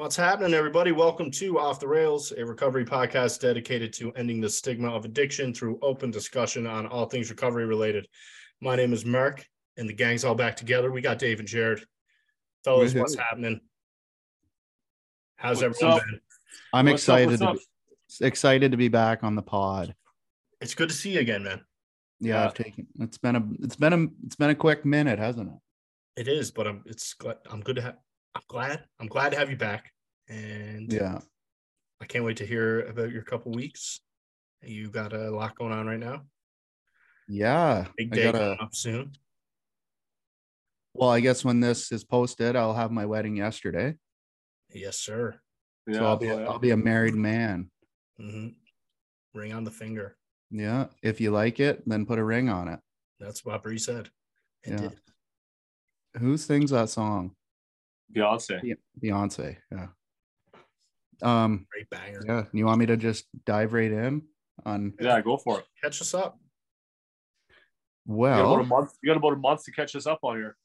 What's happening, everybody? Welcome to Off the Rails, a recovery podcast dedicated to ending the stigma of addiction through open discussion on all things recovery related. My name is Mark, and the gang's all back together. We got Dave and Jared. Fellas, what's happening? How's What's everyone up? been? I'm What's excited what's to be, excited to be back on the pod. It's good to see you again, man. Yeah, Yeah. I've taken it's been a it's been a it's been a quick minute, hasn't it? It is, but I'm it's I'm good to have I'm glad. I'm glad to have you back. And Yeah. I can't wait to hear about your couple weeks. You got a lot going on right now. Yeah. Big I day gotta coming up soon. well, I guess when this is posted, I'll have my wedding yesterday. Yes, sir. Yeah, so I'll be yeah. I'll be a married man. hmm Ring on the finger. Yeah. If you like it, then put a ring on it. That's what Bree said. And Yeah. did. Who sings that song? Beyonce. Be- Beyonce. Yeah. Um, Great banger. yeah. You want me to just dive right in on Yeah, go for it. Catch us up. You got about a well, month. You got about a month to catch us up on here.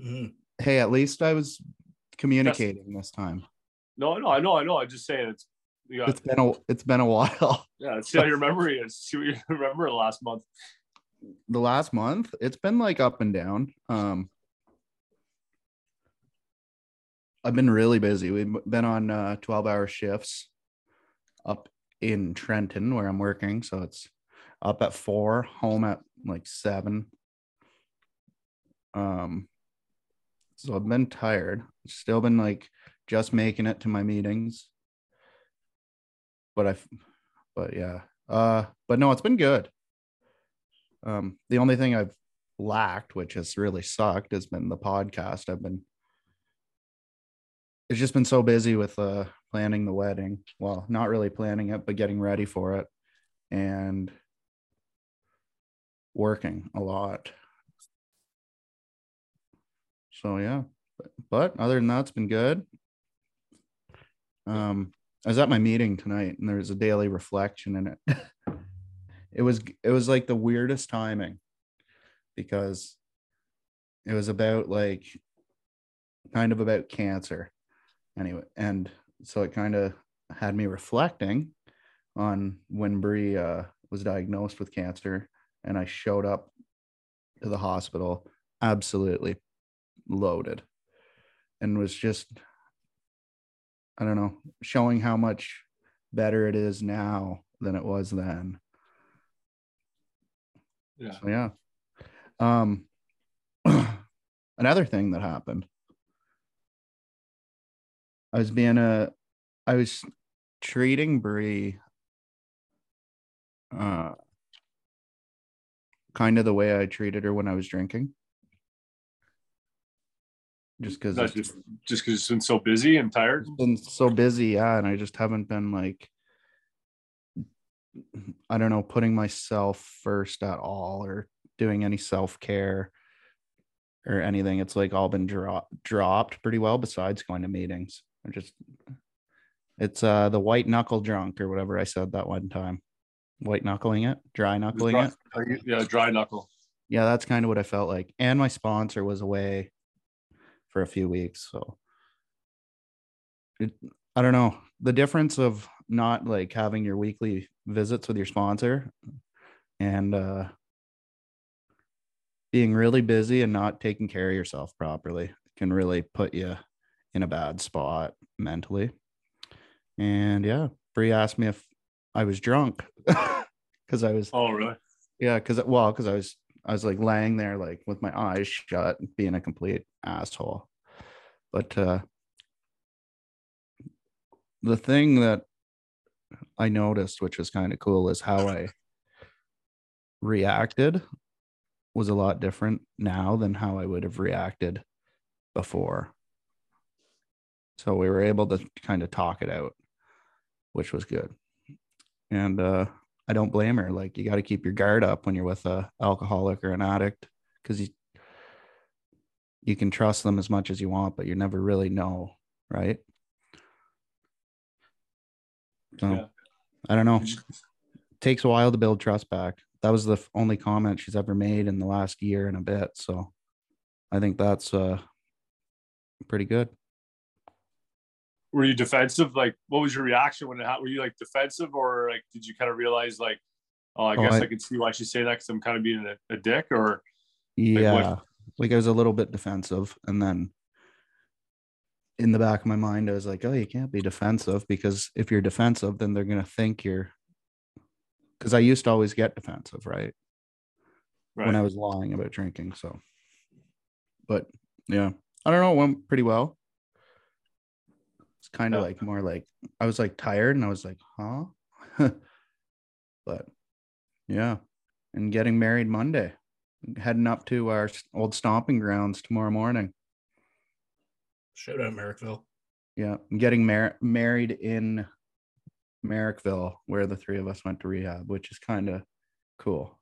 Mhm. hey, at least I was communicating this time. No, no, I know, I know. I'm just saying it's. You got, It's been a it's been a while. yeah, let's see how your memory is. See what you remember last month. the last month it's been like up and down um i've been really busy. We've been on uh 12 hour shifts up in trenton where i'm working so it's up at four home at like seven. Um so i've been tired. Still been like just making it to my meetings. But i've but yeah uh but no it's been good. Um, the only thing I've lacked, which has really sucked, has been the podcast. I've been it's just been so busy with uh planning the wedding. Well, not really planning it, but getting ready for it and working a lot. So yeah. But, other than that, it's been good. Um I was at my meeting tonight and there was a daily reflection in it. it was it was like the weirdest timing because it was about like kind of about cancer anyway and so it kind of had me reflecting on when Brie uh, was diagnosed with cancer and I showed up to the hospital absolutely loaded and was just I don't know showing how much better it is now than it was then Yeah. so yeah. Um another thing that happened. I was being a I was treating Brie uh kind of the way I treated her when I was drinking. Just because just just because it's been so busy and tired. been so busy, yeah, and I just haven't been like I don't know, putting myself first at all or doing any self-care or anything. It's like all been dro- dropped pretty well besides going to meetings. I just it's uh the white knuckle drunk or whatever I said that one time. White knuckling it, dry knuckling it. Yeah, dry knuckle. Yeah, that's kind of what I felt like. And my sponsor was away for a few weeks, so it, I don't know the difference of not like having your weekly visits with your sponsor and uh being really busy and not taking care of yourself properly can really put you in a bad spot mentally. And yeah, Brie asked me if I was drunk because I was Oh, really? yeah, because well, because I was I was like laying there like with my eyes shut, being a complete asshole. But uh the thing that I noticed, which was kind of cool, is how I reacted was a lot different now than how I would have reacted before. So we were able to kind of talk it out, which was good. And uh I don't blame her. Like you got to keep your guard up when you're with a alcoholic or an addict because you you can trust them as much as you want, but you never really know, right? So Yeah. I don't know. takes a while to build trust back. That was the only comment she's ever made in the last year and a bit. So I think that's uh pretty good. Were you defensive? Like, what was your reaction when it happened? Were you like defensive, or like did you kind of realize like, oh, I Oh, guess I- I, can see why she's saying that because I'm kind of being a, a dick, or Yeah. Like I was a little bit defensive. And then in the back of my mind, I was like, oh, you can't be defensive because if you're defensive, then they're going to think you're. Because I used to always get defensive, right? right? When I was lying about drinking. So, but yeah, I don't know. It went pretty well. It's kind of Yeah. like more like I was like tired and I was like, huh? but yeah. And getting married Monday, heading up to our old stomping grounds tomorrow morning. Shout out Merrickville. Yeah. I'm getting mar- married in Merrickville, where the three of us went to rehab, which is kind of cool.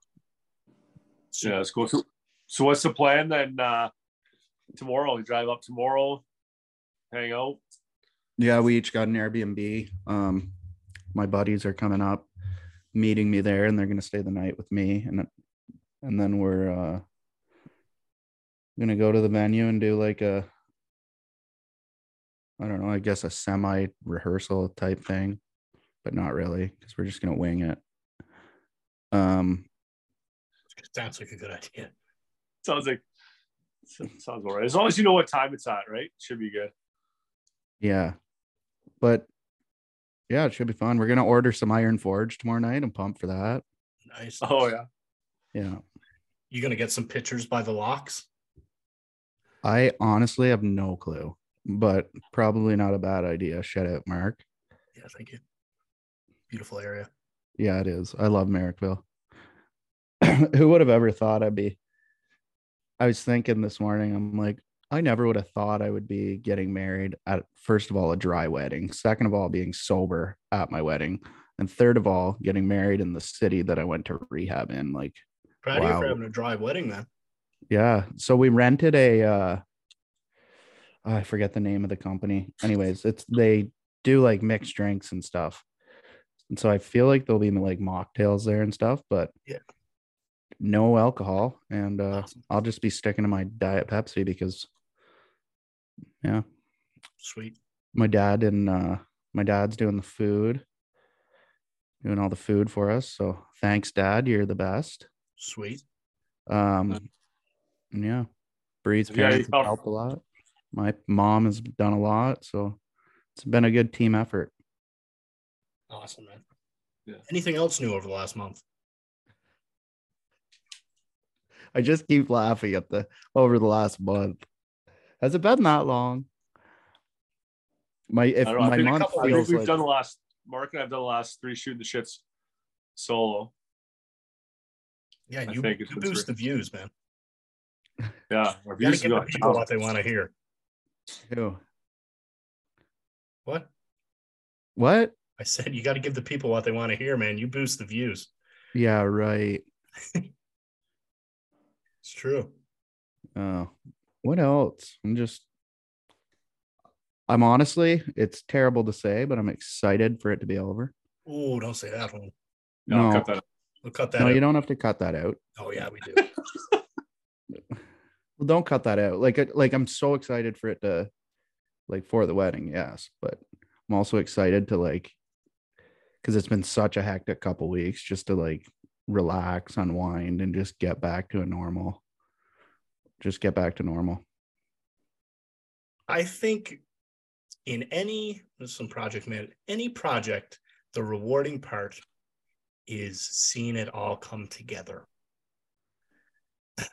yeah, that's cool. So, so what's the plan then? Uh, tomorrow, you drive up tomorrow, hang out. Yeah, we each got an Airbnb. Um, my buddies are coming up, meeting me there, and they're gonna stay the night with me, and and then we're uh gonna go to the venue and do like a I don't know, I guess a semi rehearsal type thing, but not really because we're just gonna wing it. Um, Sounds like a good idea. Sounds like sounds all right. As long as you know what time it's at, right? Should be good. yeah, but yeah, it should be fun. We're gonna order some Iron Forge tomorrow night. I'm pumped for that. Nice. Oh yeah. Yeah. You gonna get some pictures by the locks? I honestly have no clue, but probably not a bad idea. Shout out, Mark. Yeah, thank you. Beautiful area. Yeah, it is. I love Merrickville. Who would have ever thought I'd be? I was thinking this morning, I'm like, I never would have thought I would be getting married at, first of all, a dry wedding, second of all, being sober at my wedding, and third of all, getting married in the city that I went to rehab in. Like, Proud of you for having a dry wedding, then. Yeah. So we rented a uh I forget the name of the company. Anyways, it's they do like mixed drinks and stuff. And so I feel like there'll be like mocktails there and stuff, but Yeah. no alcohol. And uh Awesome. I'll just be sticking to my diet Pepsi because yeah, Sweet. my dad and uh my dad's doing the food, doing all the food for us. So thanks, Dad. You're the best. Sweet. Um, yeah, Bree's parents have helped a lot. My mom has done a lot, so it's been a good team effort. Awesome, man. Yeah. Anything else new over the last month? I just keep laughing at the over the last month. Has it been that long? My if know. My month couple- I think feels we've like done the last Mark and I've done the last three shooting the shits solo. Yeah, I you, you been boost the views, man. Yeah. Our You gotta give the people what they want to hear. Who? What? what? I said you got to give the people what they want to hear, man. You boost the views. Yeah, right. It's true. Oh, what else? I'm just I'm honestly, it's terrible to say, but I'm excited for it to be over. Oh, don't say that one. No, No, cut that. out. We'll cut that no, out. you don't have to cut that out. Oh, yeah, we do. Well, don't cut that out. Like, uh, like I'm so excited for it to, like, for the wedding, yes, but I'm also excited to like, because it's been such a hectic couple weeks, just to like relax, unwind, and just get back to a normal. Just get back to normal. I think in any some project man, any project, the rewarding part is seeing it all come together.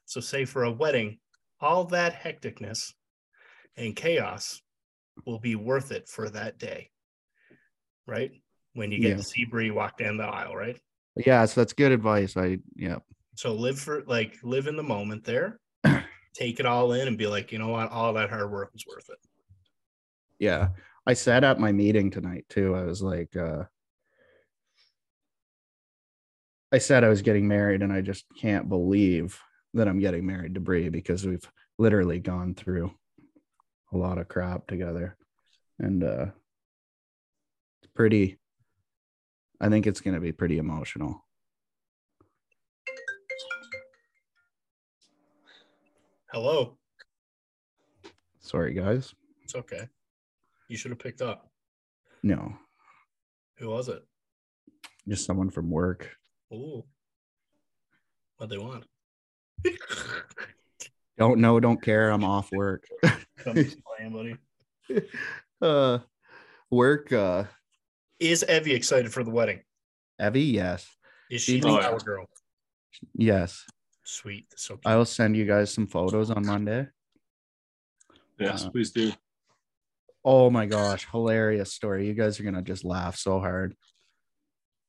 So, say for a wedding, all that hecticness and chaos will be worth it for that day, right? When you get Yeah. to see Bree walk down the aisle, right? Yeah, so that's good advice. I yeah, So live for like live in the moment there, take it all in, and be like, you know what, all that hard work was worth it. yeah. I sat at my meeting tonight too. I was like, uh I said I was getting married, and I just can't believe that I'm getting married to Bree because we've literally gone through a lot of crap together. And uh it's pretty I think it's gonna be pretty emotional. Hello, Sorry guys. it's okay. You should have picked up. No, Who was it? just someone from work. Ooh. What they want? Don't know, don't care. I'm off work. Come playing, buddy. uh, work. Uh, Is Evie excited for the wedding? Evie, yes, Is she Oh, the yeah. girl? yes. Sweet. So cute. I will send you guys some photos on Monday. Yes, Uh, please do. Oh my gosh, hilarious story. You guys are gonna just laugh so hard.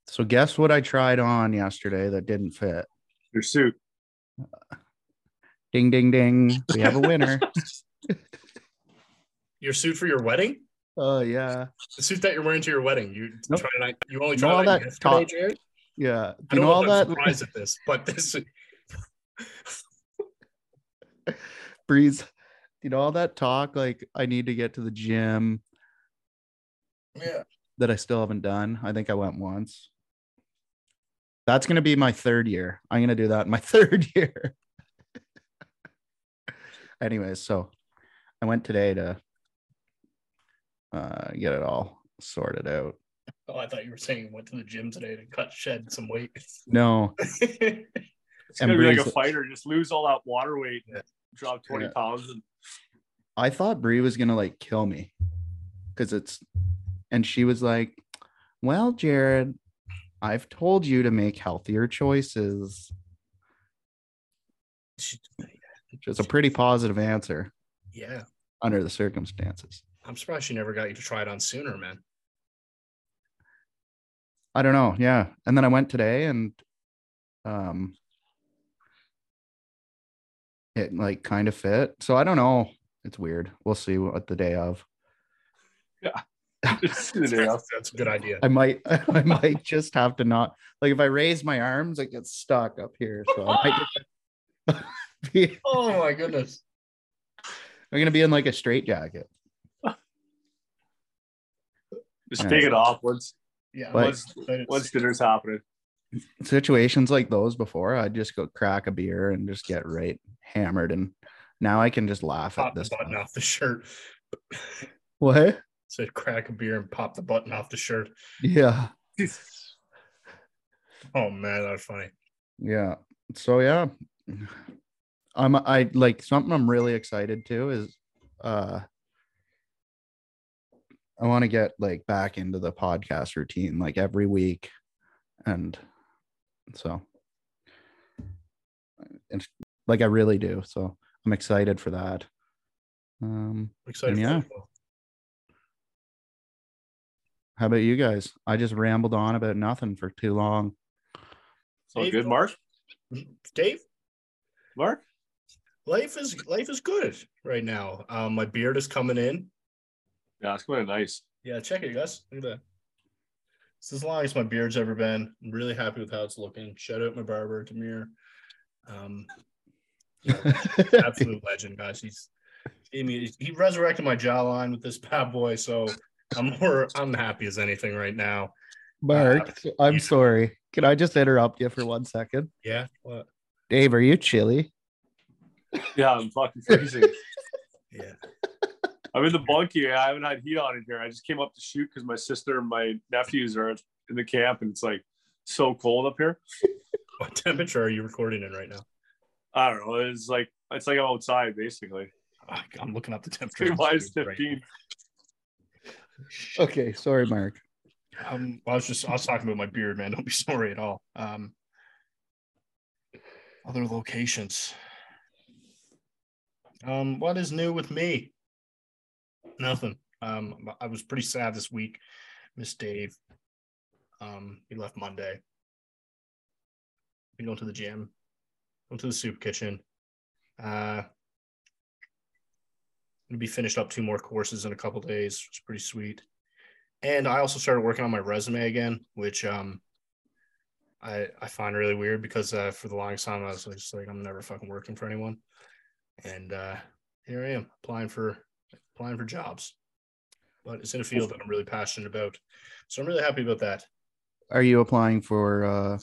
So guess what I tried on yesterday that didn't fit? Your suit. Ding ding ding. We have a winner. Your suit for your wedding? Oh yeah. The suit that you're wearing to your wedding. You Nope. tried it. You only You know tried all it on that yesterday, talk- Jared? Yeah. I Do you don't know all know if I'm that surprised at this, but this breeze? You know all that talk like I need to get to the gym yeah. that I still haven't done. I think I went once. That's gonna be my third year. I'm gonna do that in my third year. Anyways, so I went today to uh, get it all sorted out. Oh, I thought you were saying you went to the gym today to cut shed some weight. No, It's gonna be like a Breeze- fighter. Just lose all that water weight, Yeah. drop 20 Yeah. pounds, and I thought Brie was gonna like kill me because it's, and she was like, "Well, Jared, I've told you to make healthier choices," which is a pretty positive answer yeah. under the circumstances. I'm surprised she never got you to try it on sooner, man. I don't know. Yeah. And then I went today and um it like kind of fit. So I don't know. It's weird. We'll see what the day of. Yeah. the. That's a good idea. I might I might just have to not like if I raise my arms, it gets stuck up here. So I might just be, Oh my goodness. I'm gonna be in like a straight jacket. Just Yeah. take it off once Yeah. But- once but it's- once dinner's happening. Situations like those before, I'd just go crack a beer and just get right hammered. And now I can just laugh pop at this. button off the shirt. What? Said crack a beer and pop the button off the shirt. Yeah. Oh man, that's funny. Yeah. So yeah. I'm I like something I'm really excited to is uh I want to get like back into the podcast routine like every week. And so and like I really do. So I'm excited for that. Um I'm excited. Yeah. For how about you guys? I just rambled on about nothing for too long. So Dave, good, Mark. Dave, Mark. life is life is good right now. Um, my beard is coming in. Yeah, it's going nice. Yeah, check it, guys. Look at that. It's as long as my beard's ever been. I'm really happy with how it's looking. Shout out my barber, Demir. Um, absolute legend, guys. He's I mean, he resurrected my jawline with this bad boy, so I'm more I'm happy as anything right now. Mark, I'm you- sorry. Can I just interrupt you for one second? Yeah. What? Dave, are you chilly? Yeah, I'm fucking freezing. Yeah. I'm in the bunkie. I haven't had heat on in here. I just came up to shoot because my sister and my nephews are in the camp, and it's like so cold up here. What temperature are you recording in right now? I don't know. It's like it's like I'm outside basically. I- I'm looking up the temperature. Minus Right. 15. Okay, sorry, Mark. Um, I was just I was talking about my beard, man. Don't be sorry at all. Um, other locations. Um, what is new with me? Nothing. Um, I was pretty sad this week. Miss Dave. Um, he left Monday. We go to the gym, go to the soup kitchen. Uh, gonna be finished up two more courses in a couple days. It's pretty sweet. And I also started working on my resume again, which um I I find really weird because uh, for the longest time I was just like I'm never fucking working for anyone, and uh, here I am applying for applying for jobs, but it's in a field that I'm really passionate about, so I'm really happy about that. Are you applying for uh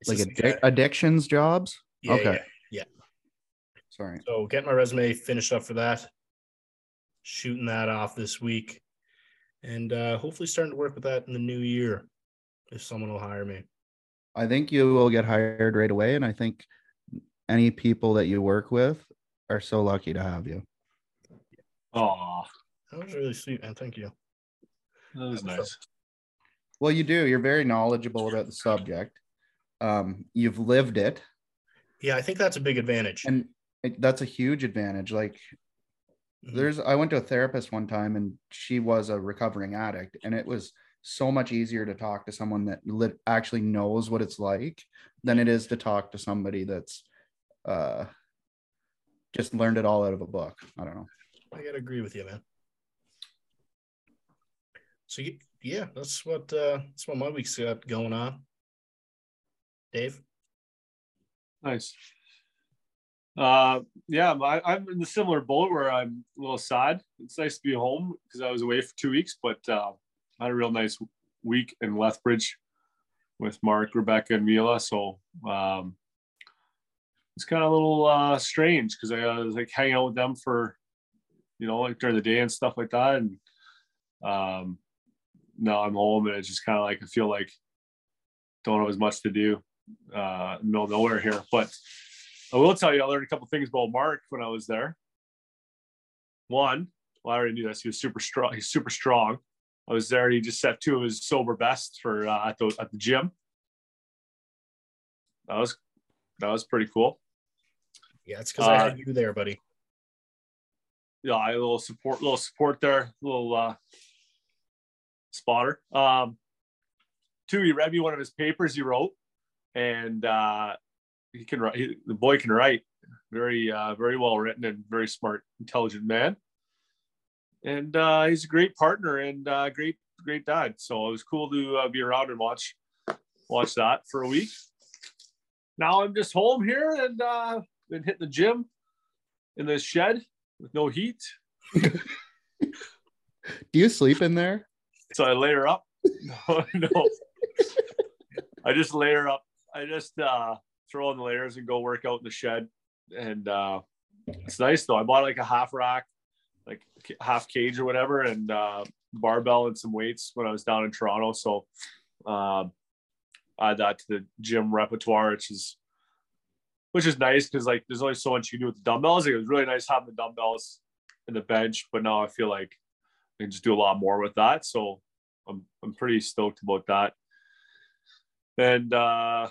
It's like addic- addictions jobs? yeah, okay. yeah. Sorry. So getting my resume finished up for that. shooting that off this week, and uh, hopefully starting to work with that in the new year if someone will hire me. I think you will get hired right away, and I think any people that you work with are so lucky to have you. Oh, That was really sweet, man. Thank you. that was nice. Well, you do. You're very knowledgeable about the subject. Um, you've lived it, Yeah, I think that's a big advantage. and it, that's a huge advantage. Like Mhm. there's i went to a therapist one time and she was a recovering addict and it was so much easier to talk to someone that lit- actually knows what it's like than it is to talk to somebody that's uh just learned it all out of a book i don't know I gotta agree with you, man. So y- yeah, that's what uh that's what my week's got going on. Dave, Nice. Uh, yeah, I, I'm in the similar boat where I'm a little sad. It's nice to be home because I was away for two weeks, but uh, I had a real nice week in Lethbridge with Mark, Rebecca, and Mila. So um, it's kind of a little uh, strange because I uh, was like hanging out with them for, you know, like during the day and stuff like that. And um, now I'm home and it's just kind of like I feel like don't have as much to do uh, middle nowhere here. But I will tell you, I learned a couple things about Mark when I was there. One, well, I already knew this. He was super strong. He's super strong. I was there. He just set two of his sober best for uh, at the at the gym. That was that was pretty cool. Yeah, it's because I Uh, had you there, buddy. Yeah, I had a little support, little support there, little uh, spotter. Um, two, he read me one of his papers he wrote, and uh, he can write. He, the boy can write. Very, uh, very well written and very smart, intelligent man. And uh, he's a great partner and uh, great, great dad. So it was cool to uh, be around and watch, watch that for a week. Now I'm just home here and uh, been hitting the gym in this shed with no heat. do you sleep in there So I layer up. No, no. I just layer up. I just uh, throw on the layers and go work out in the shed. And uh, it's nice though. I bought like a half rack, like half cage or whatever, and uh, barbell and some weights when I was down in Toronto. So um, add that to the gym repertoire, which is which is nice because like there's only so much you can do with the dumbbells. Like, it was really nice having the dumbbells and the bench, but now I feel like I can just do a lot more with that. So I'm I'm pretty stoked about that. And uh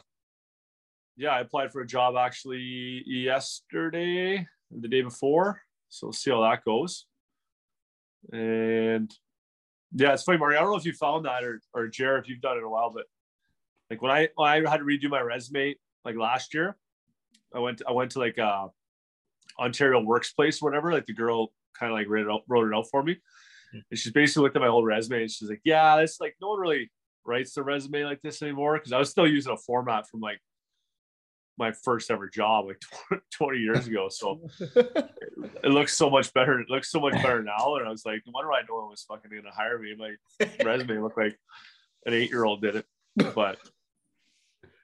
yeah, I applied for a job actually yesterday, the day before. So we'll see how that goes. And yeah, it's funny, Mario. I don't know if you found that or or Jared, if you've done it in a while, but like when I when I had to redo my resume like last year, I went I went to like uh Ontario Works Place, whatever. Like the girl kind of like wrote it out, wrote it out for me. And she's basically looked at my whole resume and she's like, Yeah, it's like no one really writes the resume like this anymore. Cause I was still using a format from like my first ever job like 20 years ago. So it looks so much better. It looks so much better now. And I was like, no wonder why no one was fucking gonna hire me. My resume looked like an eight year old did it. But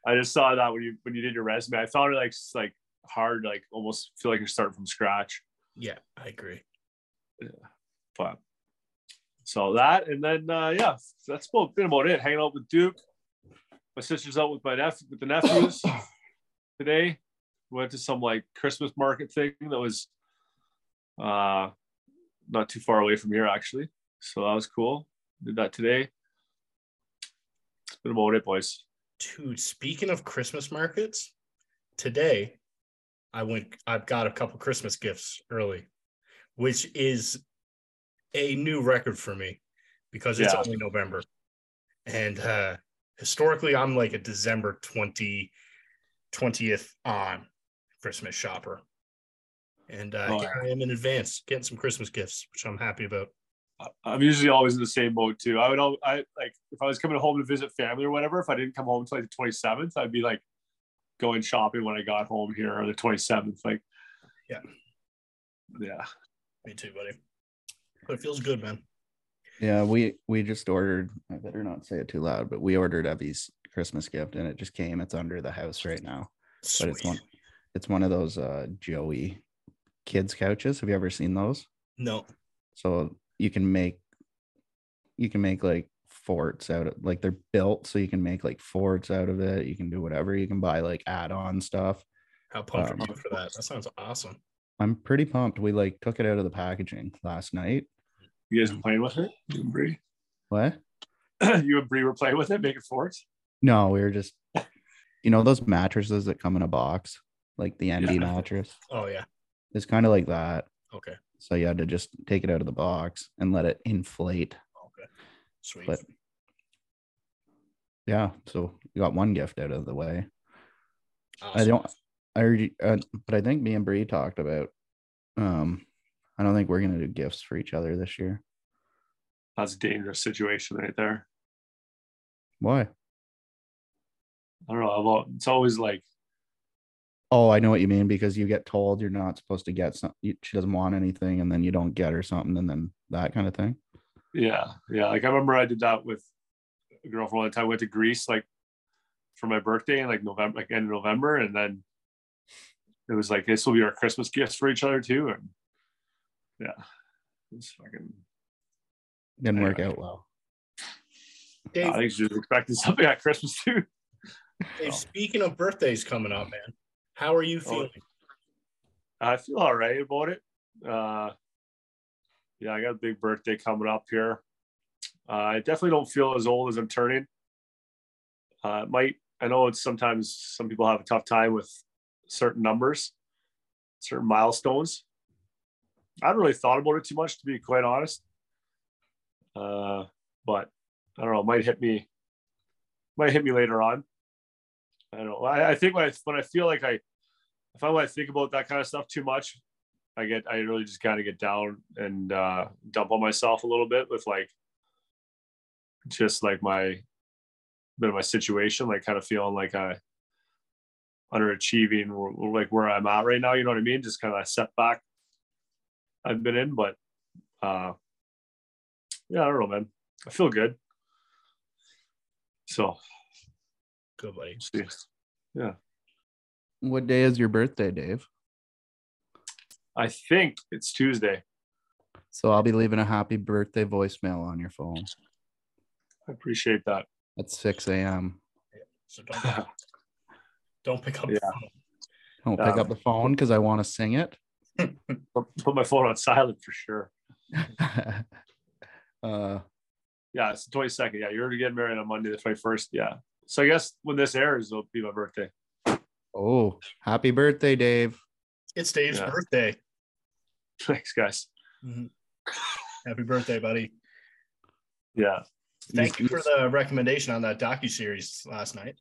I just saw that when you when you did your resume. I found it like like hard, like almost feel like you're starting from scratch. Yeah, I agree. But so that and then uh yeah, that's about been about it. Hanging out with Duke. My sister's out with my nephew with the nephews today. Went to some like Christmas market thing that was uh not too far away from here actually. So that was cool. Did that today. It's been about it, boys. Dude, speaking of Christmas markets, today I went I've got a couple Christmas gifts early, which is a new record for me because it's Yeah. only November. And uh historically I'm like a December 20 20th on Christmas shopper. And uh Oh, here I am in advance getting some Christmas gifts, which I'm happy about. I- I'm usually always in the same boat too. I would, al- I like if I was coming home to visit family or whatever. If I didn't come home until like the 27th, I'd be like going shopping when I got home here on the 27th. Like, Yeah. yeah, Me too, buddy. But it feels good, man. yeah we we just ordered i better not say it too loud but we ordered evie's christmas gift and it just came it's under the house right now but it's Sweet. one it's one of those uh joey kids couches have you ever seen those No. So you can make you can make like forts out of like they're built so you can make like forts out of it. You can do whatever. You can buy like add-on stuff. How pumped Um, are you for that? That sounds awesome. I'm pretty pumped. We like took it out of the packaging last night. You guys were playing with it? You and Bree? What? you and Bree were playing with it, making forts? No, we were just you know those mattresses that come in a box, like the Endy Yeah. mattress. Oh yeah. It's kind of like that. Okay. So you had to just take it out of the box and let it inflate. Okay. Sweet. But yeah, so you got one gift out of the way. I don't. I already, uh, but I think me and Bree talked about. Um, I don't think we're gonna do gifts for each other this year. That's a dangerous situation right there. Why? I don't know. About, it's always like, Oh, I know what you mean because you get told you're not supposed to get something. She doesn't want anything, and then you don't get her something, and then that kind of thing. yeah, yeah. Like I remember I did that with a girlfriend one time. I went to Greece like for my birthday in like November, like end of November, and then it was like this will be our Christmas gifts for each other too. And yeah, it's fucking. Didn't work out well. Dave, I think she was expecting something at Christmas too. Dave, speaking of birthdays coming up, man, how are you Oh. feeling? I feel all right about it. Uh, yeah, I got a big birthday coming up here. Uh, I definitely don't feel as old as I'm turning. Uh, it might I know it's sometimes some people have a tough time with certain numbers, certain milestones. I haven't really thought about it too much, to be quite honest. Uh, but I don't know, it might hit me, might hit me later on. I don't know. I, I think when I when I feel like I if I want to think about that kind of stuff too much, I get I really just kind of get down and uh, dump on myself a little bit with like just like my bit of my situation, like kind of feeling like I underachieving or, like where I'm at right now. You know what I mean? Just kind of a setback I've been in, but uh, yeah, I don't know, man. I feel good. So Good buddy. see. What day is your birthday, Dave? I think it's Tuesday. So I'll be leaving a happy birthday voicemail on your phone I appreciate that. at 6 a.m. Yeah, So don't pick up, don't pick up the Yeah. phone. Don't pick Um, up the phone because I want to sing it. Put my phone on silent for sure. uh, Yeah, it's the 22nd. Yeah, you're getting married on Monday, the 21st. Yeah. So I guess when this airs, it'll be my birthday. Oh, happy birthday, Dave. It's Dave's Yeah. birthday. Thanks, guys. Mhm. Happy birthday, buddy. Yeah. Thank you for the recommendation on that docu series last night.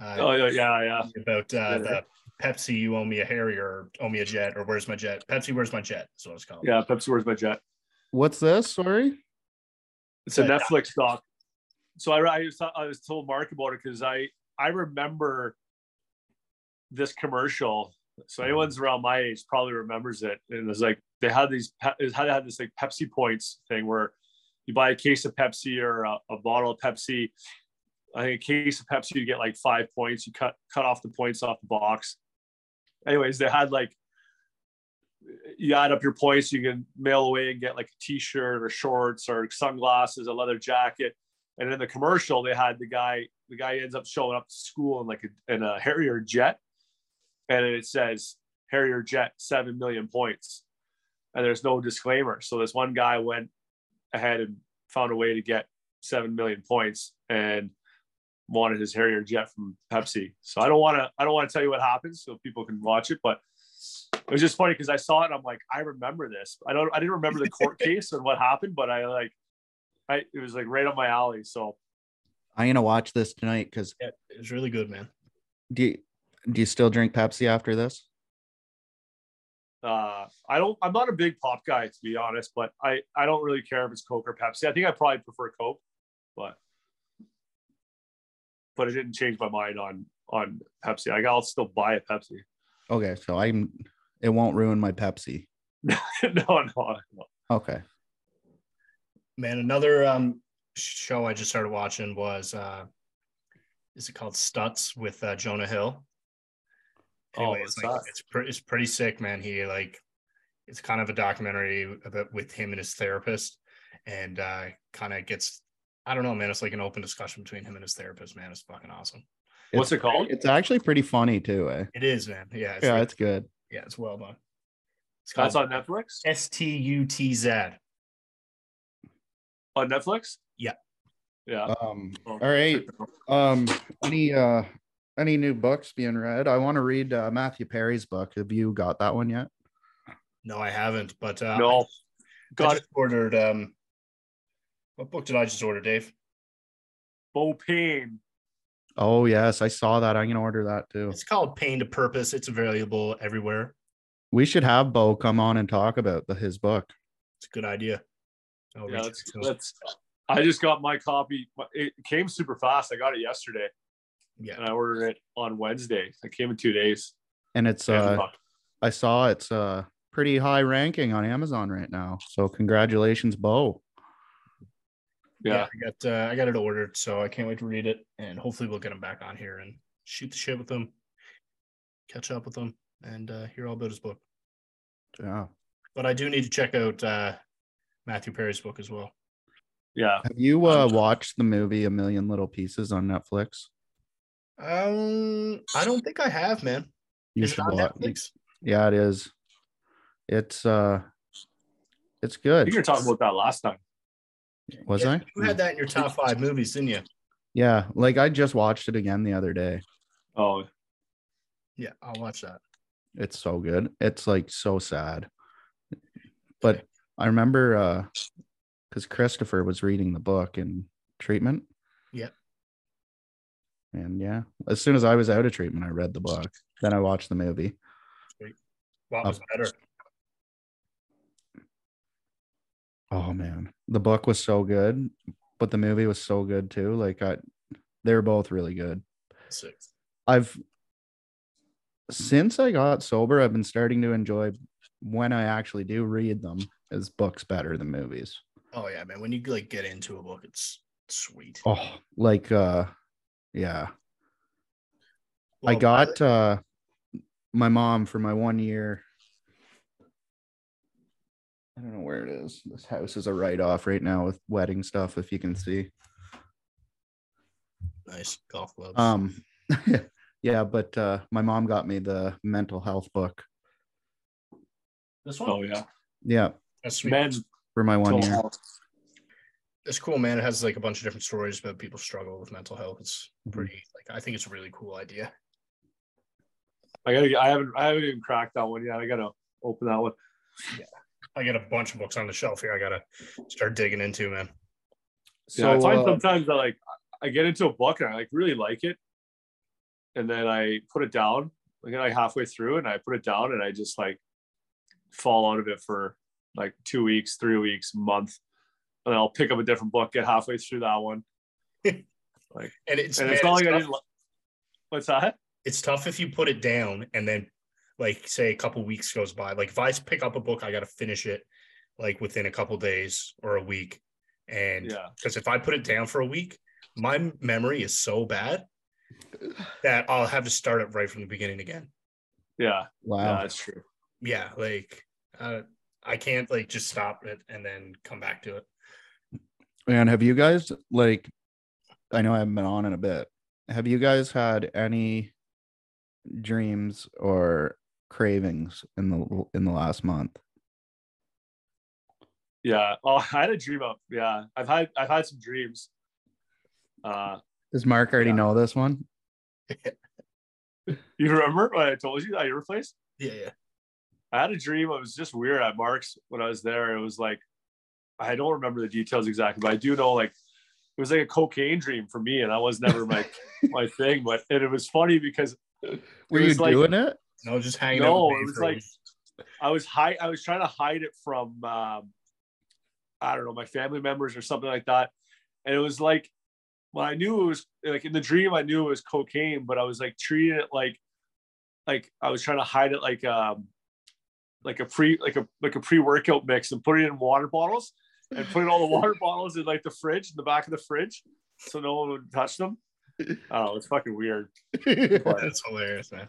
Uh, Oh, yeah, yeah, yeah. about uh, Yeah. the Pepsi, you owe me a Harrier, or owe me a jet, or where's my jet? Pepsi, where's my jet? That's what it's called. Yeah, Pepsi, where's my jet? What's this? Sorry. It's a Netflix doc. So I, I, was, I was told Mark about it because I, I remember this commercial. So anyone's around my age probably remembers it. And it was like they had these, had, had this like Pepsi points thing where you buy a case of Pepsi or a, a bottle of Pepsi. I think a case of Pepsi you get like five points. You cut cut off the points off the box. Anyways, they had like you add up your points, you can mail away and get like a t-shirt or shorts or sunglasses, a leather jacket. And in the commercial, they had the guy, the guy ends up showing up to school in like a, in a Harrier jet. And it says Harrier jet, 7 million points. And there's no disclaimer. So this one guy went ahead and found a way to get 7 million points and wanted his Harrier jet from Pepsi. So I don't want to, I don't want to tell you what happens so people can watch it, but it was just funny because I saw it and I'm like, I remember this. I don't I didn't remember the court case and what happened, but I like I it was like right up my alley. So I'm gonna watch this tonight because Yeah, it's really good, man. do you, do you still drink Pepsi after this? uh I don't I'm not a big pop guy to be honest, but I I don't really care if it's Coke or Pepsi. I think I probably prefer Coke, but but it didn't change my mind on on Pepsi. I I'll still buy a Pepsi. Okay, so I'm. It won't ruin my Pepsi. no, no, no. Okay. Man, another um show I just started watching was uh is it called Stutz with uh, Jonah Hill? Oh, Anyway, what's it's like it's pretty it's pretty sick, man. He like it's kind of a documentary about with him and his therapist, and uh, kind of gets I don't know, man. It's like an open discussion between him and his therapist. Man, it's fucking awesome. What's it called? It's actually pretty funny too, eh? It is, man. Yeah, it's Yeah, really- it's good. yeah, it's well done. It's That's called on Netflix. S T U T Z. On Netflix. Yeah. Yeah. Um, Oh, all right. Um, any uh any new books being read? I want to read uh, Matthew Perry's book. Have you got that one yet? No, I haven't, but uh, No. I Got just ordered. Um, what book did I just order, Dave? Bo Pain. Oh yes, I saw that. I'm gonna order that too. It's called Pain to Purpose. It's available everywhere. We should have Bo come on and talk about the, his book. It's a good idea. I'll Yeah, reach that's, out to that's. I just got my copy. It came super fast. I got it yesterday, yeah. and I ordered it on Wednesday. It came in two days. And it's uh I saw it's uh pretty high ranking on Amazon right now. So congratulations, Bo. yeah. I got uh, I got it ordered, so I can't wait to read it, and hopefully we'll get him back on here and shoot the shit with him, catch up with him, and uh, hear all about his book. Yeah. But I do need to check out uh, Matthew Perry's book as well. yeah. Have you uh watched the movie A Million Little Pieces on Netflix? Um, I don't think I have, man. You Is should on watch. Netflix? Yeah, it is. It's uh it's good. you were talking about that last time. Was Yeah, I? You had that in your top five movies, didn't you? Yeah, like I just watched it again the other day. Oh, Yeah, I'll watch that. It's so good. It's like so sad. But I remember uh because Christopher was reading the book in treatment. Yep. And yeah, as soon as I was out of treatment, I read the book. Then I watched the movie. What was better? Oh man, the book was so good, but the movie was so good too. Like I, they were both really good. Six. I've since I got sober, I've been starting to enjoy when I actually do read them as books better than movies. Oh yeah, man. When you like get into a book, it's sweet. Oh, like uh yeah. I got uh my mom for my one year. I don't know where it is. This house is a write-off right now with wedding stuff, if you can see. nice golf clubs. Um yeah, but uh my mom got me the mental health book. this one. oh yeah. Yeah, That's sweet. Men. for my one year. It's cool, man. It has like a bunch of different stories about people struggle with mental health. It's Mhm. pretty like I think it's a really cool idea. I gotta. I haven't. I haven't even cracked that one yet. I gotta open that one. Yeah. I got a bunch of books on the shelf here. I gotta start digging into, man. yeah, I find uh, sometimes I like I get into a book and I like really like it, and then I put it down. Like like halfway through, and I put it down, and I just like fall out of it for like two weeks, three weeks, month, and then I'll pick up a different book, get halfway through that one, Like, And it's and man, it's not like I tough. didn't. What's that? it's tough if you put it down and then like say a couple weeks goes by like if i pick up a book i got to finish it like within a couple days or a week and Yeah. because if i put it down for a week my memory is so bad that i'll have to start it right from the beginning again Yeah, yeah, Wow. that's true. yeah like uh, i can't like just stop it and then come back to it And have you guys like I know I haven't been on in a bit. Have you guys had any dreams or cravings in the in the last month? Yeah. Oh, I had a dream up. Yeah, I've had I've had some dreams. Uh, Does Mark already Yeah. know this one? you remember what I told you at your place? yeah yeah I had a dream. It was just weird at Mark's when I was there. It was like I don't remember the details exactly, but I do know like it was like a cocaine dream for me, and that was never my my thing. But and it was funny because Were you was like- doing it? no just hanging No, out with it was like- I was hide I was trying to hide it from um, I don't know my family members or something like that, and it was like well I knew it was like in the dream I knew it was cocaine, but I was like treating it like like I was trying to hide it like um like a pre like a like a pre workout mix and put it in water bottles and putting all the water bottles in like the fridge in the back of the fridge so no one would touch them. Oh, it's fucking weird. But- that's hilarious man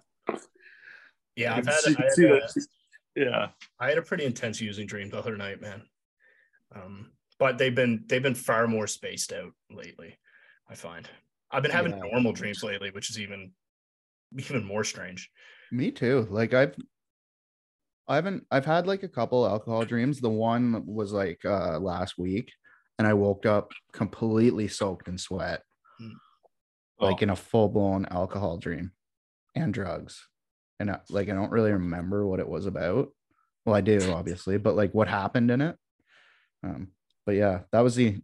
yeah i've had, see- I had, see uh, that- Yeah. I had a pretty intense using dream the other night, man. Um, but they've been they've been far more spaced out lately. I find I've been having Yeah. normal dreams lately, which is even even more strange. Me too. Like I've I haven't I've had like a couple alcohol dreams. The one was like uh last week and I woke up completely soaked in sweat, like Oh, in a full-blown alcohol dream and drugs. And I, like I don't really remember what it was about. Well, I do obviously, but like what happened in it. Um, but yeah, that was the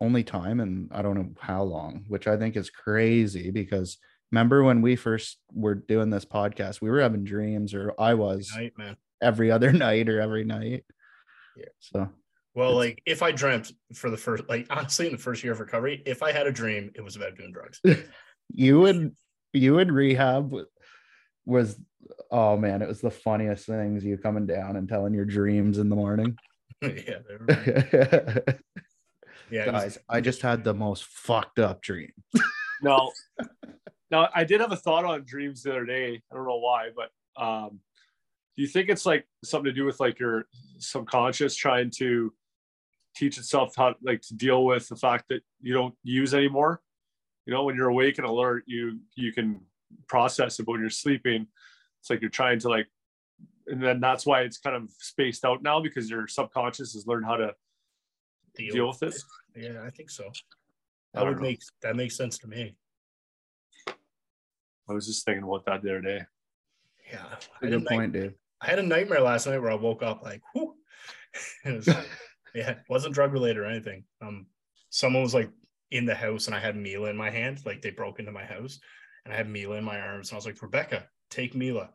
only time and I don't know how long, which I think is crazy because remember when we first were doing this podcast, we were having dreams, or I was Night, man. Every other night or every night. Yeah. So Well, like if I dreamt for the first, like honestly, in the first year of recovery, if I had a dream, it was about doing drugs. you and you and rehab was oh man, it was the funniest things. You coming down and telling your dreams in the morning. yeah, they were- Guys, was- I just had the most fucked up dream. no. Now I did have a thought on dreams the other day. I don't know why, but um do you think it's like something to do with like your subconscious trying to teach itself how like to deal with the fact that you don't use anymore? You know, when you're awake and alert, you you can process it, but when you're sleeping, it's like you're trying to like and then that's why it's kind of spaced out now because your subconscious has learned how to deal deal with it. Yeah, I think so. That would know. make that makes sense to me. I was just thinking about that the other day. Yeah, I had, a Good night- point, dude. I had a nightmare last night where I woke up like, whew. It was, yeah, it wasn't drug related or anything. Um, someone was like in the house and I had Mila in my hand, like they broke into my house, and I had Mila in my arms, and I was like, Rebecca, take Mila,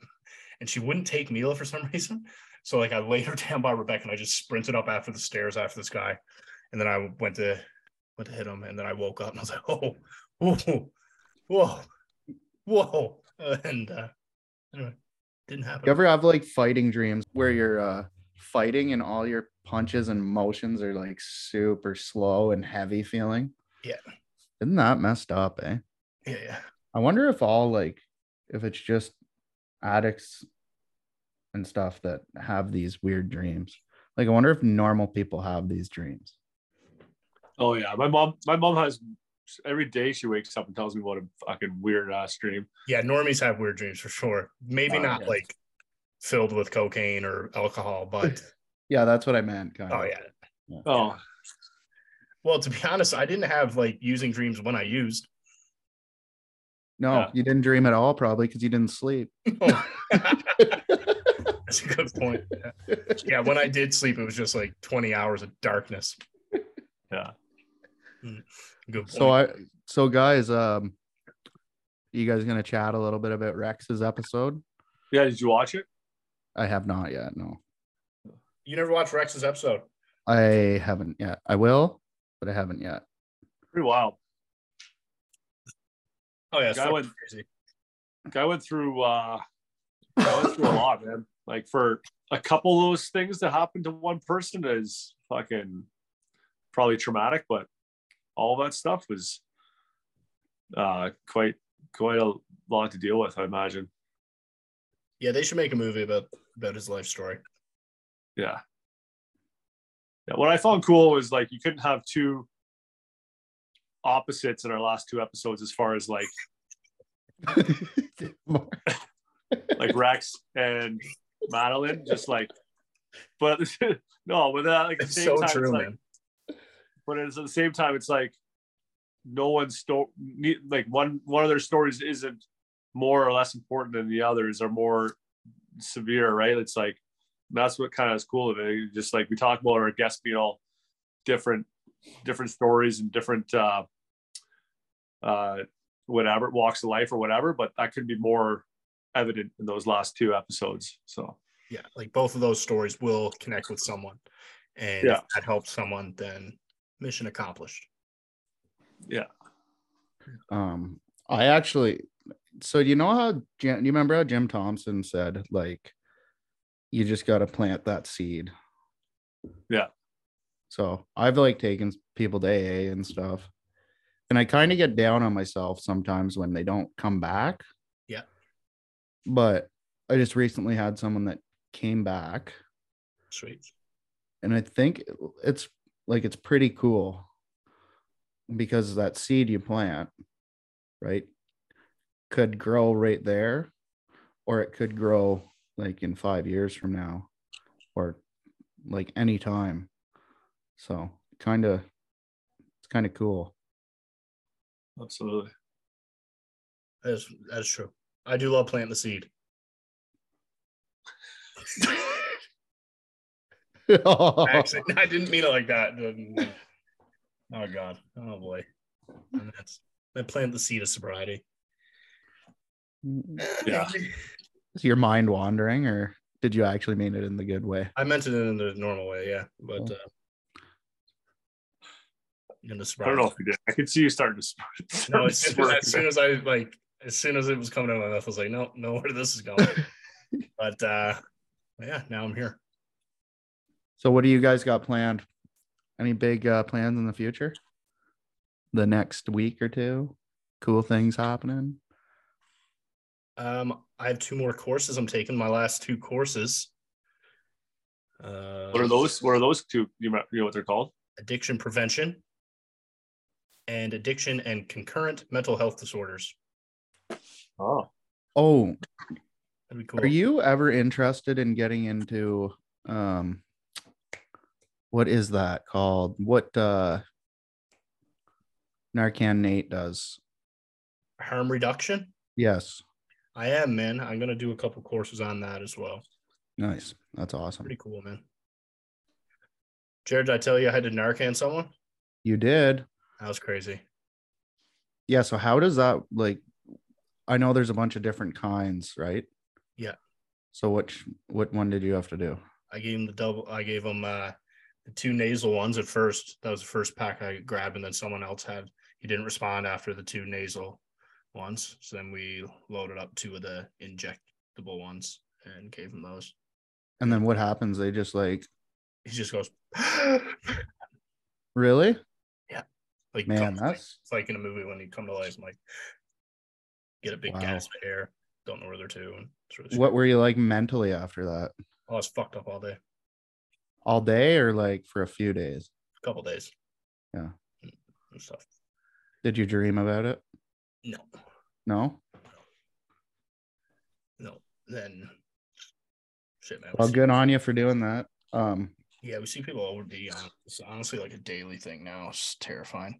and she wouldn't take Mila for some reason. So like I laid her down by Rebecca and I just sprinted up after the stairs after this guy, and then I went to went to hit him, and then I woke up and I was like, oh, whoa, whoa, whoa, and uh, anyway, didn't happen. You ever have like fighting dreams where you're uh fighting and all your punches and motions are like super slow and heavy feeling? Yeah. Isn't that messed up, eh? yeah, yeah. I wonder if all like if it's just addicts and stuff that have these weird dreams. Like I wonder if normal people have these dreams. Oh yeah, my mom. My mom has every day. She wakes up and tells me what a fucking weird ass dream. Yeah, normies have weird dreams for sure. Maybe Oh, not yeah. like filled with cocaine or alcohol, but Yeah, that's what I meant. Kind oh of. yeah. Oh, Well, to be honest, I didn't have like using dreams when I used. No, Yeah. you didn't dream at all, probably because you didn't sleep. Oh. That's a good point. Yeah. Yeah, when I did sleep, it was just like 20 hours of darkness. yeah. Mm. Good point. So I so guys, um you guys gonna chat a little bit about Rex's episode? Yeah. Did you watch it? I have not yet, no. you never watched Rex's episode. I haven't yet. I will, but I haven't yet. Pretty wild. Oh yeah, it's Guy went- crazy. Guy went through. uh Guy went through a lot, man. Like for a couple of those things that happened to one person is fucking probably traumatic, but all that stuff was uh quite quite a lot to deal with. I imagine. Yeah, they should make a movie about about his life story. Yeah. Yeah. What I found cool was like you couldn't have two opposites in our last two episodes as far as like like Rex and Madeline, just like but no, but that like at the same so time, true, it's like, man. But it's at the same time, it's like no one's sto- ne- like one one of their stories isn't more or less important than the others or more severe, right? It's like that's what kind of is cool of it. Just like we talk about our guests being all different, different stories and different uh uh whatever walks of life or whatever, but that could be more evident in those last two episodes. So Yeah, like both of those stories will connect with someone. And Yeah. if that helps someone, then mission accomplished. Yeah. Um, I actually, so you know how Jim, you remember how Jim Thompson said, like, you just got to plant that seed. Yeah. So I've like taken people to AA and stuff, and I kind of get down on myself sometimes when they don't come back. Yeah. But I just recently had someone that came back Sweet. and I think it's like it's pretty cool because that seed you plant, right, could grow right there, or it could grow like in five years from now, or like any time. So kind of, it's kind of cool. Absolutely. That is that is true. I do love planting the seed. Actually, I didn't mean it like that. Oh god. Oh boy. And that's I plant the seed of sobriety. Yeah. Is your mind wandering, or did you actually mean it in the good way? I meant it in the normal way, yeah. But Oh. uh in the I don't know if you did. I could see you starting to. sp- No, as soon as, as soon as I like, as soon as it was coming out of my mouth, I was like, no, no, where this is going. but uh, yeah, now I'm here. So, what do you guys got planned? Any big uh, plans in the future? The next week or two? Cool things happening? Um, I have two more courses. I'm taking my last two courses. Uh, What are those? What are those two? You know you know what they're called? Addiction prevention and addiction and concurrent mental health disorders. Oh, Oh, That'd be cool. are you ever interested in getting into um what is that called? What uh Narcan Nate does? harm reduction? Yes. I am, man. I'm gonna do a couple courses on that as well. Nice. That's awesome. Pretty cool, man. Jared, did I tell you I had to Narcan someone? You did. That was crazy. Yeah. So how does that like I know there's a bunch of different kinds, right? Yeah. So which what one did you have to do? I gave him the double. I gave him uh, two nasal ones at first. That was the first pack I grabbed, and then someone else had. He didn't respond after the two nasal ones. So then we loaded up two of the injectable ones and gave him those. And then what happens? They just like He just goes, really? Yeah. Like Man, comes, like, that's it's like in a movie when he come to life. I'm like, get a big Wow. gasp of air. Don't know where they're to. And really what were you like mentally after that? Oh, I was fucked up all day. All day or like for a few days? A couple days. Yeah. And stuff. Did you dream about it? No, No? no. Then shit, man. Well, good on you for doing that. Um, Yeah, we see people OD on. It's honestly like a daily thing now. It's terrifying.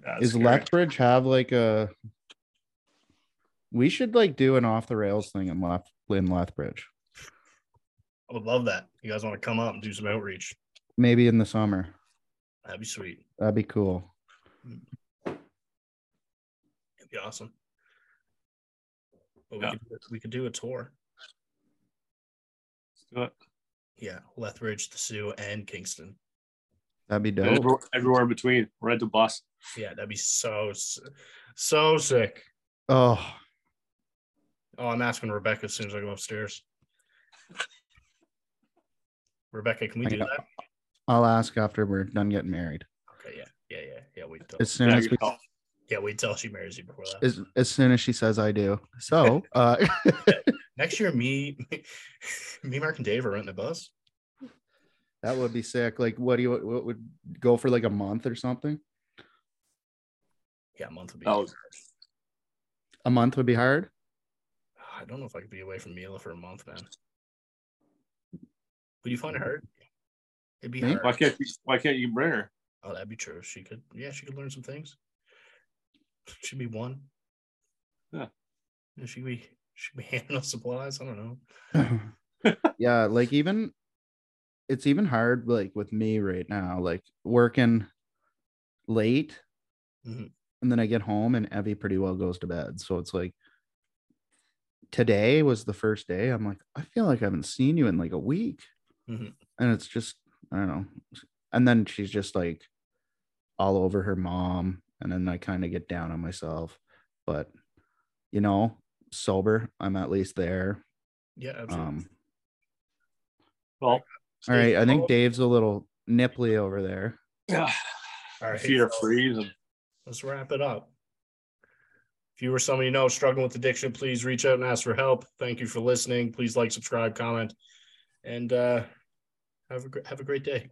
that's is scary. Lethbridge have like a we should like do an off the rails thing in Leth in Lethbridge. I would love that. You guys want to come up and do some outreach? Maybe in the summer. That'd be sweet. That'd be cool. It'd be awesome. But we Yeah. could we could do a tour. Let's do it. Yeah, Lethbridge, the Soo, and Kingston. That'd be And dope. everywhere, everywhere in between. Rent a bus. Yeah, that'd be so so sick. Oh, Oh, I'm asking Rebecca as soon as I go upstairs. Rebecca, can we I do know. that? I'll ask after we're done getting married. Okay, yeah, yeah, yeah, yeah. Wait till As soon Yeah, as we call. yeah, wait till she marries you before that. as, as soon as she says I do. So uh Next year, me, me, Mark, and Dave are renting a bus. that would be sick. Like what do you what would go for like a month or something? Yeah, a month would be. Oh. A month would be hard. I don't know if I could be away from Mila for a month, man. Would you find it hard? It'd be Me? hard. Why can't you, why can't you bring her? Oh, that'd be true. She could, yeah, she could learn some things. She'd be one. Yeah. Yeah, She'd be, she'd be handing us supplies. I don't know. yeah, like even it's even hard like with me right now, like working late Mhm. and then I get home and Evie pretty well goes to bed. So it's like today was the first day. I'm like, I feel like I haven't seen you in like a week. Mhm. And it's just, I don't know. And then she's just like all over her mom. And then I kind of get down on myself. But you know, sober, I'm at least there. Yeah, absolutely. Um Well, all right. I think Dave's a little nipply over there. yeah, all right, feet are so freezing. Let's wrap it up. If you or somebody you know struggling with addiction, please reach out and ask for help. Thank you for listening. Please like, subscribe, comment, and uh, have a have a great day.